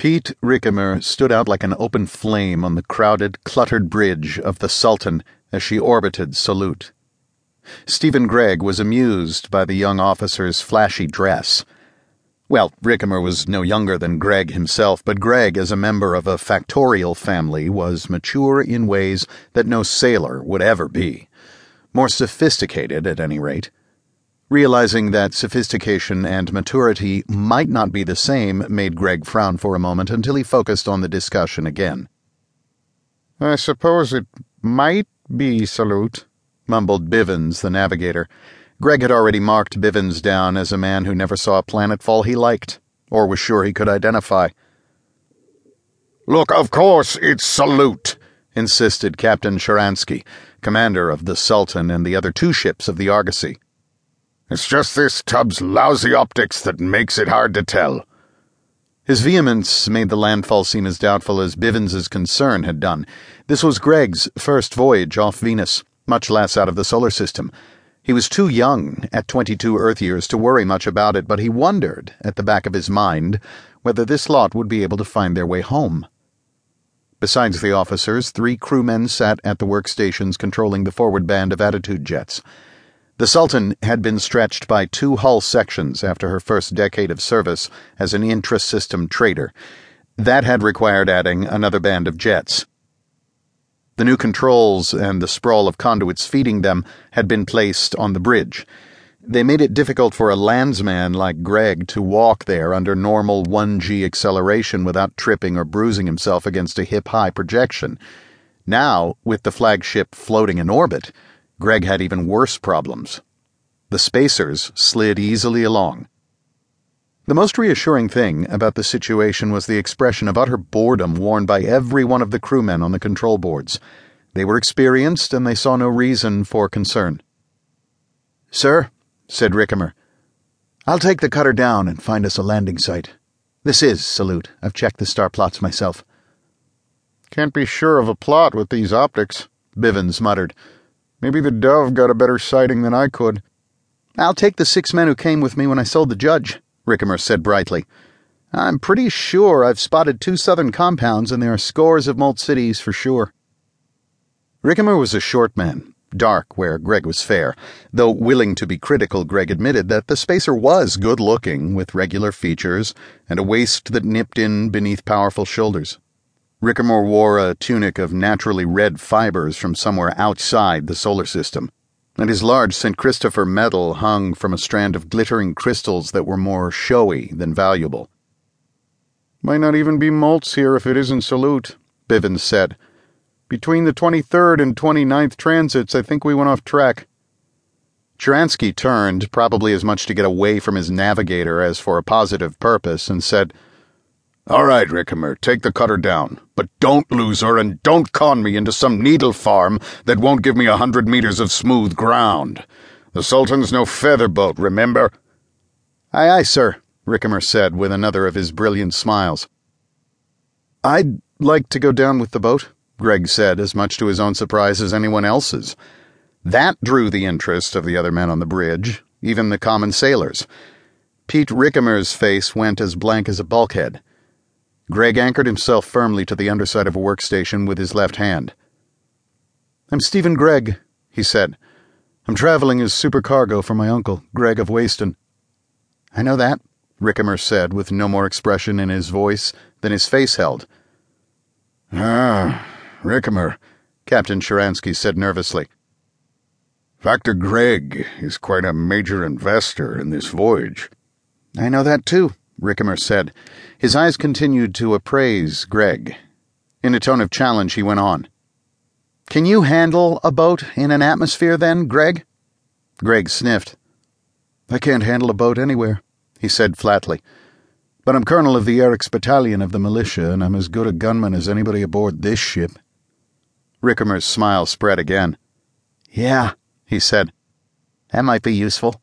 Piet Ricimer stood out like an open flame on the crowded, cluttered bridge of the Sultan as she orbited Salute. Stephen Gregg was amused by the young officer's flashy dress. Well, Ricimer was no younger than Gregg himself, but Gregg, as a member of a factorial family, was mature in ways that no sailor would ever be. More sophisticated, at any rate. Realizing that sophistication and maturity might not be the same made Gregg frown for a moment until he focused on the discussion again. I suppose it might be salute, mumbled Bivens, the navigator. Gregg had already marked Bivens down as a man who never saw a planetfall he liked, or was sure he could identify. Look, of course it's salute, insisted Captain Sharansky, commander of the Sultan and the other two ships of the Argosy. It's just this tub's lousy optics that makes it hard to tell. His vehemence made the landfall seem as doubtful as Bivens's concern had done. This was Gregg's first voyage off Venus, much less out of the solar system. He was too young, at 22 Earth years, to worry much about it, but he wondered, at the back of his mind, whether this lot would be able to find their way home. Besides the officers, three crewmen sat at the workstations controlling the forward band of attitude jets. The Sultan had been stretched by two hull sections after her first decade of service as an intra system trader. That had required adding another band of jets. The new controls and the sprawl of conduits feeding them had been placed on the bridge. They made it difficult for a landsman like Gregg to walk there under normal 1G acceleration without tripping or bruising himself against a hip high projection. Now, with the flagship floating in orbit, Gregg had even worse problems. The spacers slid easily along. The most reassuring thing about the situation was the expression of utter boredom worn by every one of the crewmen on the control boards. They were experienced and they saw no reason for concern. Sir, said Ricimer, I'll take the cutter down and find us a landing site. This is Salute. I've checked the star plots myself. Can't be sure of a plot with these optics, Bivens muttered. Maybe the Dove got a better sighting than I could. I'll take the six men who came with me when I sold the judge, Ricimer said brightly. I'm pretty sure I've spotted two southern compounds, and there are scores of Molt cities for sure. Ricimer was a short man, dark where Gregg was fair, though willing to be critical, Gregg admitted that the spacer was good looking, with regular features and a waist that nipped in beneath powerful shoulders. Ricimer wore a tunic of naturally red fibers from somewhere outside the solar system, and his large St. Christopher medal hung from a strand of glittering crystals that were more showy than valuable. Might not even be Molts here if it isn't Salute, Bivens said. Between the 23rd and 29th transits, I think we went off track. Sharansky turned, probably as much to get away from his navigator as for a positive purpose, and said, all right, Ricimer, take the cutter down. But don't lose her and don't con me into some needle farm that won't give me a hundred meters of smooth ground. The Sultan's no feather boat, remember? Aye, aye, sir, Ricimer said with another of his brilliant smiles. I'd like to go down with the boat, Gregg said, as much to his own surprise as anyone else's. That drew the interest of the other men on the bridge, even the common sailors. Piet Ricimer's face went as blank as a bulkhead. Gregg anchored himself firmly to the underside of a workstation with his left hand. I'm Stephen Gregg, he said. I'm traveling as supercargo for my uncle, Gregg of Wayston. I know that, Ricimer said, with no more expression in his voice than his face held. Ah, Ricimer, Captain Sharansky said nervously. Factor Gregg is quite a major investor in this voyage. I know that too, Ricimer said. His eyes continued to appraise Gregg. In a tone of challenge, he went on. Can you handle a boat in an atmosphere then, Gregg? Gregg sniffed. I can't handle a boat anywhere, he said flatly. But I'm colonel of the Eric's battalion of the militia, and I'm as good a gunman as anybody aboard this ship. Ricimer's smile spread again. Yeah, he said. That might be useful.